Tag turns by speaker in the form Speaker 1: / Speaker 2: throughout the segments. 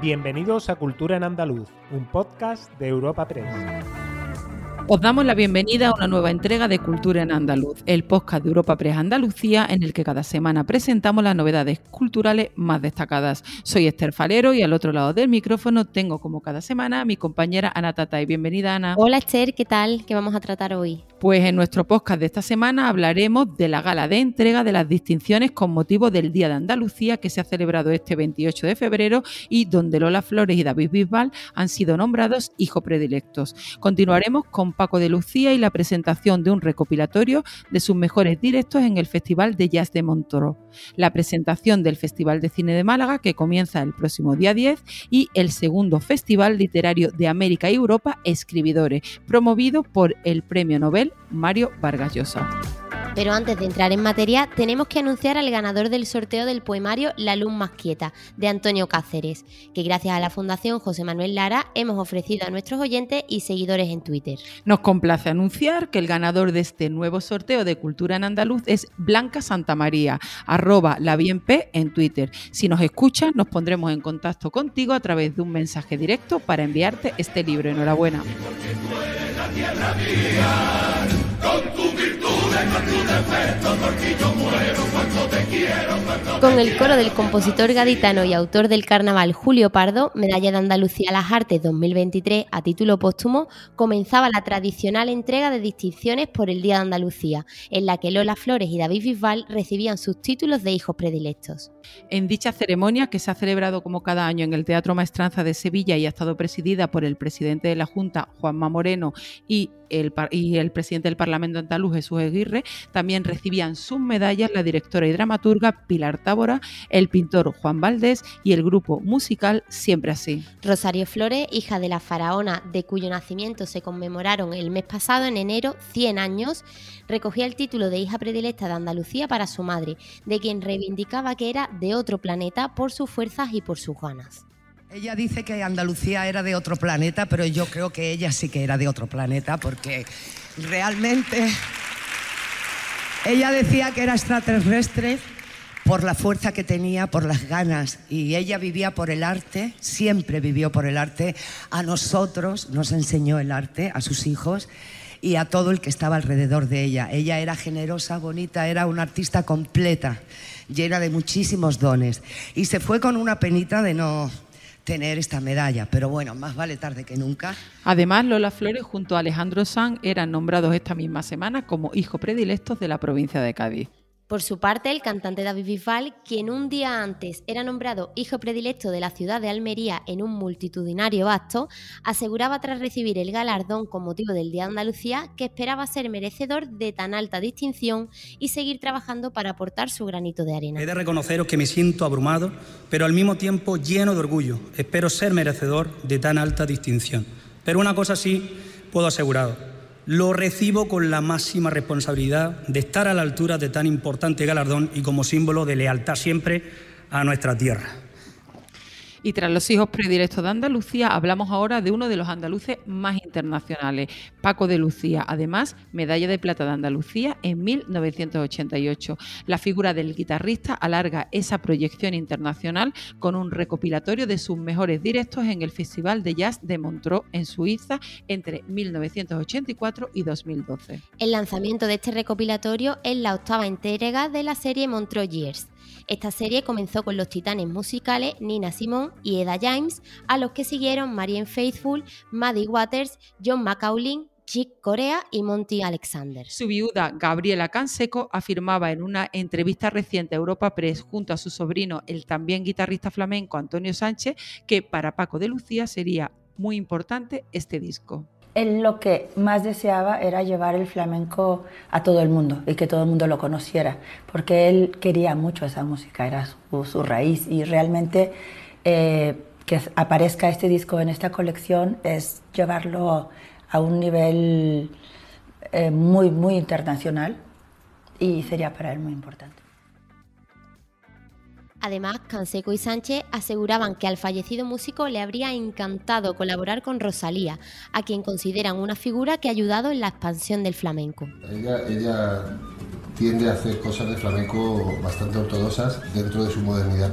Speaker 1: Bienvenidos a Cultura en Andaluz, un podcast de Europa Press.
Speaker 2: Os damos la bienvenida a una nueva entrega de Cultura en Andaluz, el podcast de Europa Press Andalucía, en el que cada semana presentamos las novedades culturales más destacadas. Soy Esther Falero y al otro lado del micrófono tengo, como cada semana, a mi compañera Ana Tatay. Bienvenida, Ana.
Speaker 3: Hola, Esther, ¿qué tal? ¿Qué vamos a tratar hoy?
Speaker 2: Pues en nuestro podcast de esta semana hablaremos de la gala de entrega de las distinciones con motivo del Día de Andalucía que se ha celebrado este 28 de febrero y donde Lola Flores y David Bisbal han sido nombrados hijos predilectos. Continuaremos con Paco de Lucía y la presentación de un recopilatorio de sus mejores directos en el Festival de Jazz de Montreux, la presentación del Festival de Cine de Málaga que comienza el próximo día 10 y el segundo Festival Literario de América y Europa Escribidores, promovido por el Premio Nobel Mario Vargas Llosa.
Speaker 3: Pero antes de entrar en materia, tenemos que anunciar al ganador del sorteo del poemario La Luz Más Quieta, de Antonio Cáceres, que gracias a la Fundación José Manuel Lara hemos ofrecido a nuestros oyentes y seguidores en Twitter.
Speaker 2: Nos complace anunciar que el ganador de este nuevo sorteo de Cultura en Andaluz es Blanca Santamaría, arroba la P en Twitter. Si nos escuchas, nos pondremos en contacto contigo a través de un mensaje directo para enviarte este libro. Enhorabuena.
Speaker 3: Con el coro del compositor gaditano y autor del carnaval Julio Pardo, Medalla de Andalucía a las Artes 2023 a título póstumo, comenzaba la tradicional entrega de distinciones por el Día de Andalucía, en la que Lola Flores y David Bisbal recibían sus títulos de hijos predilectos.
Speaker 2: En dicha ceremonia, que se ha celebrado como cada año en el Teatro Maestranza de Sevilla y ha estado presidida por el presidente de la Junta, Juanma Moreno, y el, y el presidente del Parlamento andaluz, Jesús Aguirre, también recibían sus medallas la directora y dramaturga Pilar Tábora, el pintor Juan Valdés y el grupo musical Siempre Así.
Speaker 3: Rosario Flores, hija de la faraona de cuyo nacimiento se conmemoraron el mes pasado, en enero, 100 años, recogía el título de hija predilecta de Andalucía para su madre, de quien reivindicaba que era de otro planeta por sus fuerzas y por sus ganas.
Speaker 4: Ella dice que Andalucía era de otro planeta, pero yo creo que ella sí que era de otro planeta porque realmente ella decía que era extraterrestre por la fuerza que tenía, por las ganas, y ella vivía por el arte, siempre vivió por el arte. A nosotros nos enseñó el arte, a sus hijos y a todo el que estaba alrededor de ella. Ella era generosa, bonita, era una artista completa, llena de muchísimos dones. Y se fue con una penita de no, tener esta medalla, pero bueno, más vale tarde que nunca.
Speaker 2: Además, Lola Flores junto a Alejandro Sanz eran nombrados esta misma semana como hijos predilectos de la provincia de Cádiz.
Speaker 3: Por su parte, el cantante David Bisbal, quien un día antes era nombrado hijo predilecto de la ciudad de Almería en un multitudinario acto, aseguraba tras recibir el galardón con motivo del Día de Andalucía que esperaba ser merecedor de tan alta distinción y seguir trabajando para aportar su granito de arena.
Speaker 5: He de reconoceros que me siento abrumado, pero al mismo tiempo lleno de orgullo. Espero ser merecedor de tan alta distinción. Pero una cosa sí puedo asegurar lo recibo con la máxima responsabilidad de estar a la altura de tan importante galardón y como símbolo de lealtad siempre a nuestra tierra.
Speaker 2: Y tras los hijos predilectos de Andalucía, hablamos ahora de uno de los andaluces más internacionales, Paco de Lucía. Además, medalla de plata de Andalucía en 1988. La figura del guitarrista alarga esa proyección internacional con un recopilatorio de sus mejores directos en el Festival de Jazz de Montreux en Suiza entre 1984 y 2012.
Speaker 3: El lanzamiento de este recopilatorio es la octava entrega de la serie Montreux Years. Esta serie comenzó con los titanes musicales Nina Simone y Eda James, a los que siguieron Marianne Faithfull, Maddie Waters, John McCaulin, Chick Corea y Monty Alexander.
Speaker 2: Su viuda, Gabriela Canseco, afirmaba en una entrevista reciente a Europa Press junto a su sobrino, el también guitarrista flamenco Antonio Sánchez, que para Paco de Lucía sería muy importante este disco
Speaker 6: él lo que más deseaba era llevar el flamenco a todo el mundo y que todo el mundo lo conociera, porque él quería mucho esa música, era su, raíz y realmente eh, que aparezca este disco en esta colección es llevarlo a un nivel eh, muy, muy internacional y sería para él muy importante.
Speaker 3: Además, Canseco y Sánchez aseguraban que al fallecido músico le habría encantado colaborar con Rosalía, a quien consideran una figura que ha ayudado en la expansión del flamenco.
Speaker 7: Ella, tiende a hacer cosas de flamenco bastante ortodoxas dentro de su modernidad.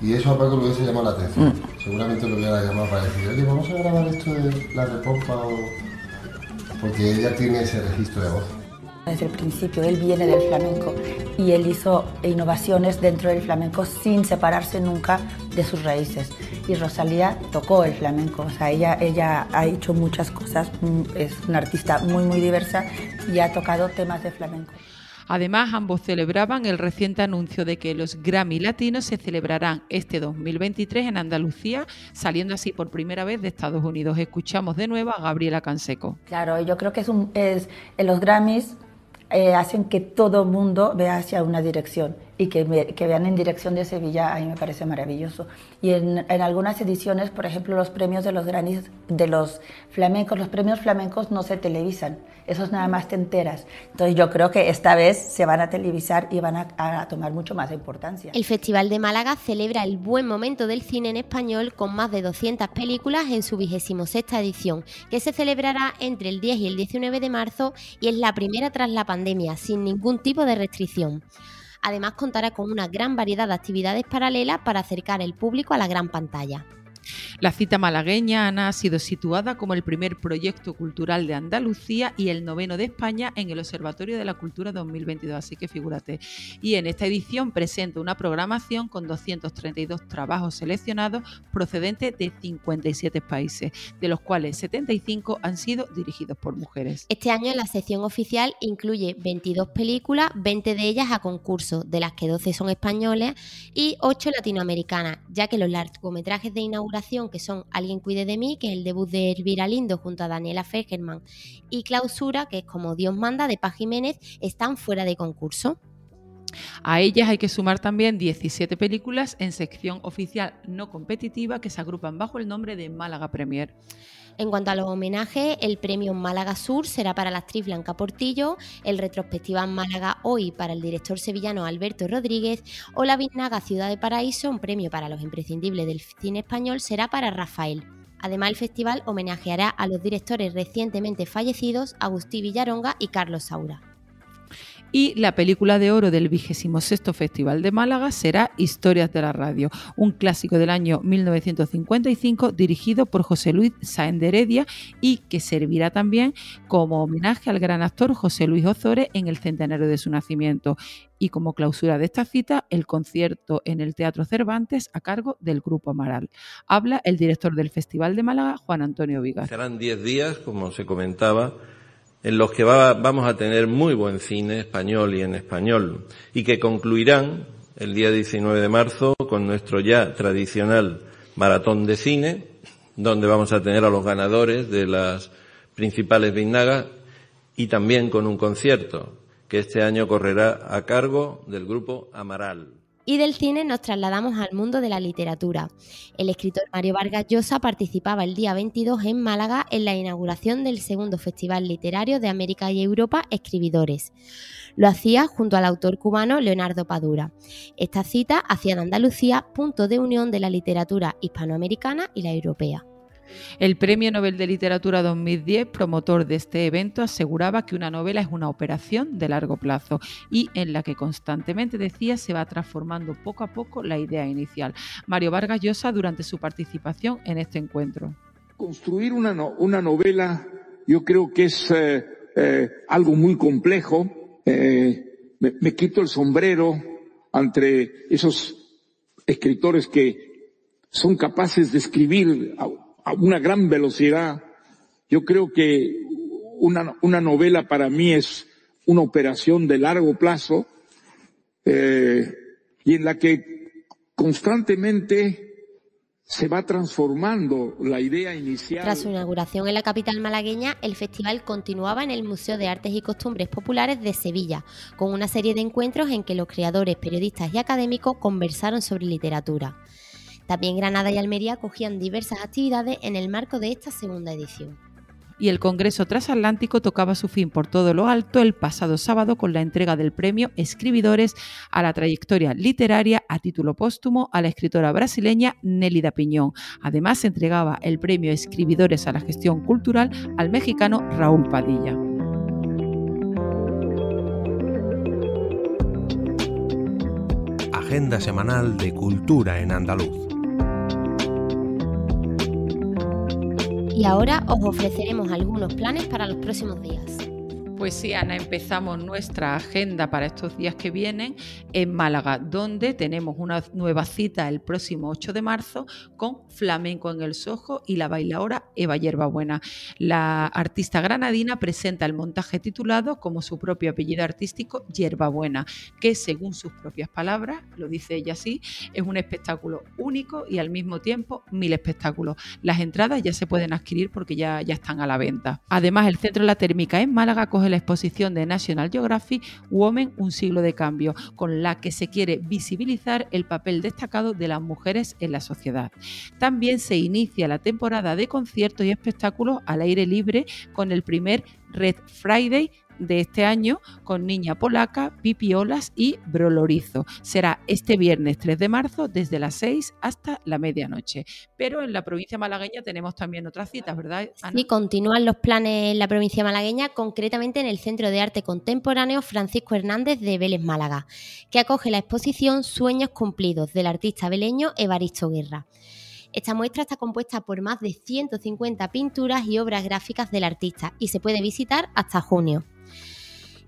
Speaker 7: Y eso a Paco le hubiese llamado la atención. Seguramente lo hubiera llamado para decir, oye, vamos a grabar esto de la repompa o... Porque ella tiene ese registro de voz.
Speaker 6: Desde el principio, él viene del flamenco y él hizo innovaciones dentro del flamenco sin separarse nunca de sus raíces. Y Rosalía tocó el flamenco, o sea, ella, ella ha hecho muchas cosas, mm, es una artista muy, muy diversa y ha tocado temas de flamenco.
Speaker 2: Además, ambos celebraban el reciente anuncio de que los Grammy Latinos se celebrarán este 2023 en Andalucía, saliendo así por primera vez de Estados Unidos. Escuchamos de nuevo a Gabriela Canseco.
Speaker 6: Claro, yo creo que es, un, es en los Grammys eh, hacen que todo el mundo vea hacia una dirección y que, vean en dirección de Sevilla, a mí me parece maravilloso. Y en, algunas ediciones, por ejemplo, los premios de los granis, de los flamencos, los premios flamencos no se televisan, esos nada más te enteras. Entonces yo creo que esta vez se van a televisar y van a, a tomar mucho más importancia.
Speaker 3: El Festival de Málaga celebra el buen momento del cine en español con más de 200 películas en su vigésimo sexta edición, que se celebrará entre el 10 y el 19 de marzo y es la primera tras la pandemia, sin ningún tipo de restricción. Además contará con una gran variedad de actividades paralelas para acercar el público a la gran pantalla.
Speaker 2: La cita malagueña Ana ha sido situada como el primer proyecto cultural de Andalucía y el noveno de España en el Observatorio de la Cultura 2022, así que figúrate. Y en esta edición presenta una programación con 232 trabajos seleccionados procedentes de 57 países, de los cuales 75 han sido dirigidos por mujeres.
Speaker 3: Este año la sección oficial incluye 22 películas, 20 de ellas a concurso, de las que 12 son españoles y 8 latinoamericanas, ya que los largometrajes de inauguración que son Alguien cuide de mí, que es el debut de Elvira Lindo junto a Daniela Fegerman, y Clausura, que es como Dios manda, de Paz Jiménez, están fuera de concurso.
Speaker 2: A ellas hay que sumar también 17 películas en sección oficial no competitiva que se agrupan bajo el nombre de Málaga Premier.
Speaker 3: En cuanto a los homenajes, el premio Málaga Sur será para la actriz Blanca Portillo, el retrospectiva Málaga Hoy para el director sevillano Alberto Rodríguez o la Biznaga Ciudad de Paraíso, un premio para los imprescindibles del cine español, será para Rafael. Además, el festival homenajeará a los directores recientemente fallecidos Agustí Villaronga y Carlos Saura.
Speaker 2: Y la película de oro del 26 Festival de Málaga será Historias de la Radio, un clásico del año 1955 dirigido por José Luis Sáenz y que servirá también como homenaje al gran actor José Luis Ozores en el centenario de su nacimiento. Y como clausura de esta cita, el concierto en el Teatro Cervantes a cargo del Grupo Amaral. Habla el director del Festival de Málaga, Juan Antonio Vigas.
Speaker 8: Serán 10 días, como se comentaba en los que vamos a tener muy buen cine español y en español, y que concluirán el día 19 de marzo con nuestro ya tradicional maratón de cine, donde vamos a tener a los ganadores de las principales vinagas y también con un concierto que este año correrá a cargo del grupo Amaral.
Speaker 3: Y del cine nos trasladamos al mundo de la literatura. El escritor Mario Vargas Llosa participaba el día 22 en Málaga en la inauguración del segundo Festival Literario de América y Europa Escribidores. Lo hacía junto al autor cubano Leonardo Padura. Esta cita hacía de Andalucía punto de unión de la literatura hispanoamericana y la europea.
Speaker 2: El Premio Nobel de Literatura 2010, promotor de este evento, aseguraba que una novela es una operación de largo plazo y en la que constantemente decía se va transformando poco a poco la idea inicial. Mario Vargas Llosa durante su participación en este encuentro.
Speaker 9: Construir una, novela yo creo que es eh, eh, algo muy complejo. Eh, me quito el sombrero ante esos escritores que son capaces de escribir a una gran velocidad. Yo creo que una, una novela para mí es una operación de largo plazo eh, y en la que constantemente se va transformando la idea inicial.
Speaker 3: Tras su inauguración en la capital malagueña, el festival continuaba en el Museo de Artes y Costumbres Populares de Sevilla, con una serie de encuentros en que los creadores, periodistas y académicos conversaron sobre literatura. También Granada y Almería cogían diversas actividades en el marco de esta segunda edición.
Speaker 2: Y el Congreso Transatlántico tocaba su fin por todo lo alto el pasado sábado con la entrega del premio Escribidores a la trayectoria literaria a título póstumo a la escritora brasileña Nélida Piñón. Además, se entregaba el premio Escribidores a la gestión cultural al mexicano Raúl Padilla.
Speaker 1: agenda semanal de Cultura en Andaluz.
Speaker 3: Y ahora os ofreceremos algunos planes para los próximos días.
Speaker 2: Pues sí, Ana, empezamos nuestra agenda para estos días que vienen en Málaga, donde tenemos una nueva cita el próximo 8 de marzo con Flamenco en el Sojo y la bailaora Eva Yerbabuena. La artista granadina presenta el montaje titulado como su propio apellido artístico Yerbabuena, que según sus propias palabras, lo dice ella así, es un espectáculo único y al mismo tiempo mil espectáculos. Las entradas ya se pueden adquirir porque ya, ya están a la venta. Además, el Centro de la Térmica en Málaga coge la exposición de National Geographic Women, un siglo de cambio, con la que se quiere visibilizar el papel destacado de las mujeres en la sociedad. También se inicia la temporada de conciertos y espectáculos al aire libre con el primer Red Friday de este año con Niña Polaca, Pipiolas y Brolorizo. Será este viernes 3 de marzo desde las 6 hasta la medianoche. Pero en la provincia malagueña tenemos también otras citas, ¿verdad?
Speaker 3: Ana? Sí, continúan los planes en la provincia malagueña, concretamente en el Centro de Arte Contemporáneo Francisco Hernández de Vélez Málaga, que acoge la exposición Sueños Cumplidos del artista veleño Evaristo Guerra. Esta muestra está compuesta por más de 150 pinturas y obras gráficas del artista y se puede visitar hasta junio.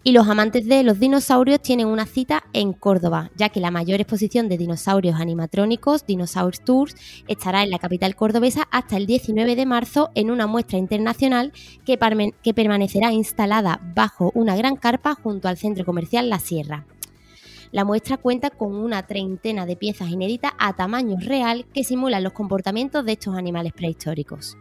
Speaker 3: Y los amantes de los dinosaurios tienen una cita en Córdoba, ya que la mayor exposición de dinosaurios animatrónicos, Dinosaur Tours, estará en la capital cordobesa hasta el 19 de marzo en una muestra internacional que, que permanecerá instalada bajo una gran carpa junto al centro comercial La Sierra. La muestra cuenta con una treintena de piezas inéditas a tamaño real que simulan los comportamientos de estos animales prehistóricos.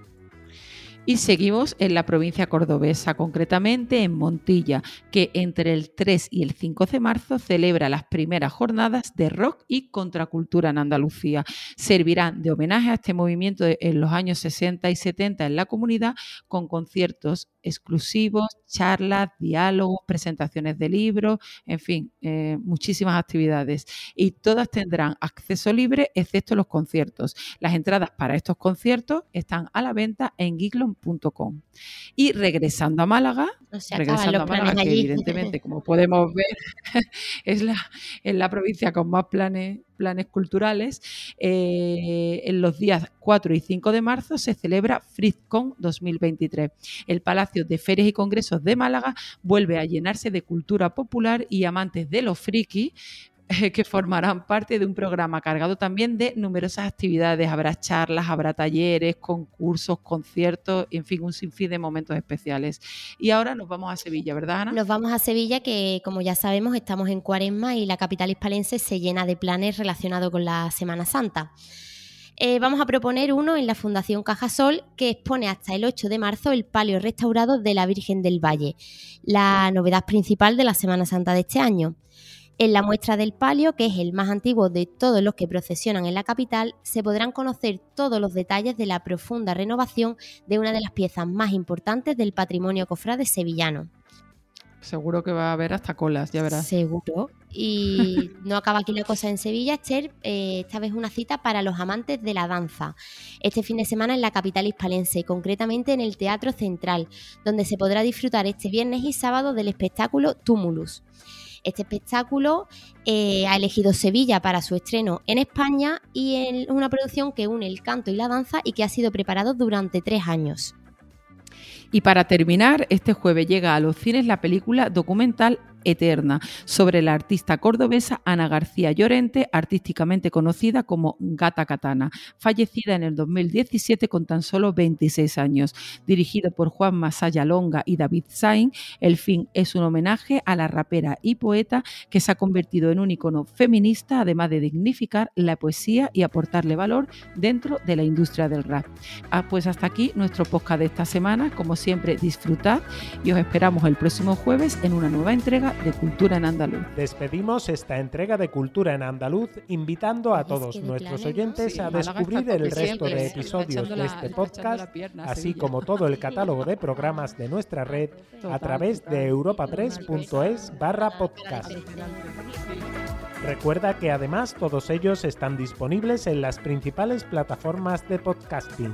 Speaker 2: Y seguimos en la provincia cordobesa, concretamente en Montilla, que entre el 3 y el 5 de marzo celebra las primeras jornadas de rock y contracultura en Andalucía. Servirán de homenaje a este movimiento en los años 60 y 70 en la comunidad con conciertos exclusivos, charlas, diálogos, presentaciones de libros, en fin, eh, muchísimas actividades. Y todas tendrán acceso libre, excepto los conciertos. Las entradas para estos conciertos están a la venta en Y regresando a Málaga, regresando a Málaga, que evidentemente, como podemos ver, es la, es la provincia con más planes planes culturales, eh, en los días 4 y 5 de marzo se celebra FrizCon 2023. El Palacio de Ferias y Congresos de Málaga vuelve a llenarse de cultura popular y amantes de los friki que formarán parte de un programa cargado también de numerosas actividades. Habrá charlas, habrá talleres, concursos, conciertos, en fin, un sinfín de momentos especiales. Y ahora nos vamos a Sevilla, ¿verdad, Ana?
Speaker 3: Nos vamos a Sevilla, que como ya sabemos, estamos en Cuaresma y la capital hispalense se llena de planes relacionados con la Semana Santa. Eh, vamos a proponer uno en la Fundación Cajasol que expone hasta el 8 de marzo el palio restaurado de la Virgen del Valle, la novedad principal de la Semana Santa de este año. En la muestra del palio, que es el más antiguo de todos los que procesionan en la capital, se podrán conocer todos los detalles de la profunda renovación de una de las piezas más importantes del patrimonio cofrade sevillano.
Speaker 2: Seguro que va a haber hasta colas, ya verás.
Speaker 3: Seguro. Y no acaba aquí la cosa en Sevilla, Esther. Eh, esta vez una cita para los amantes de la danza. Este fin de semana en la capital hispalense, concretamente en el Teatro Central, donde se podrá disfrutar este viernes y sábado del espectáculo Tumulus. Este espectáculo eh, ha elegido Sevilla para su estreno en España y es una producción que une el canto y la danza y que ha sido preparado durante tres años.
Speaker 2: Y para terminar, este jueves llega a los cines la película documental eterna sobre la artista cordobesa Ana García Llorente, artísticamente conocida como Gata Katana, fallecida en el 2017 con tan solo 26 años. Dirigido por Juan Masaya Longa y David Sain, el fin es un homenaje a la rapera y poeta que se ha convertido en un icono feminista, además de dignificar la poesía y aportarle valor dentro de la industria del rap. Ah, pues hasta aquí nuestro podcast de esta semana. Como siempre, disfrutad y os esperamos el próximo jueves en una nueva entrega de Cultura en Andaluz.
Speaker 1: Despedimos esta entrega de Cultura en Andaluz invitando a todos nuestros oyentes a descubrir el resto de episodios de este podcast, así como todo el catálogo de programas de nuestra red a través de europa3.es barra podcast. Recuerda que además todos ellos están disponibles en las principales plataformas de podcasting.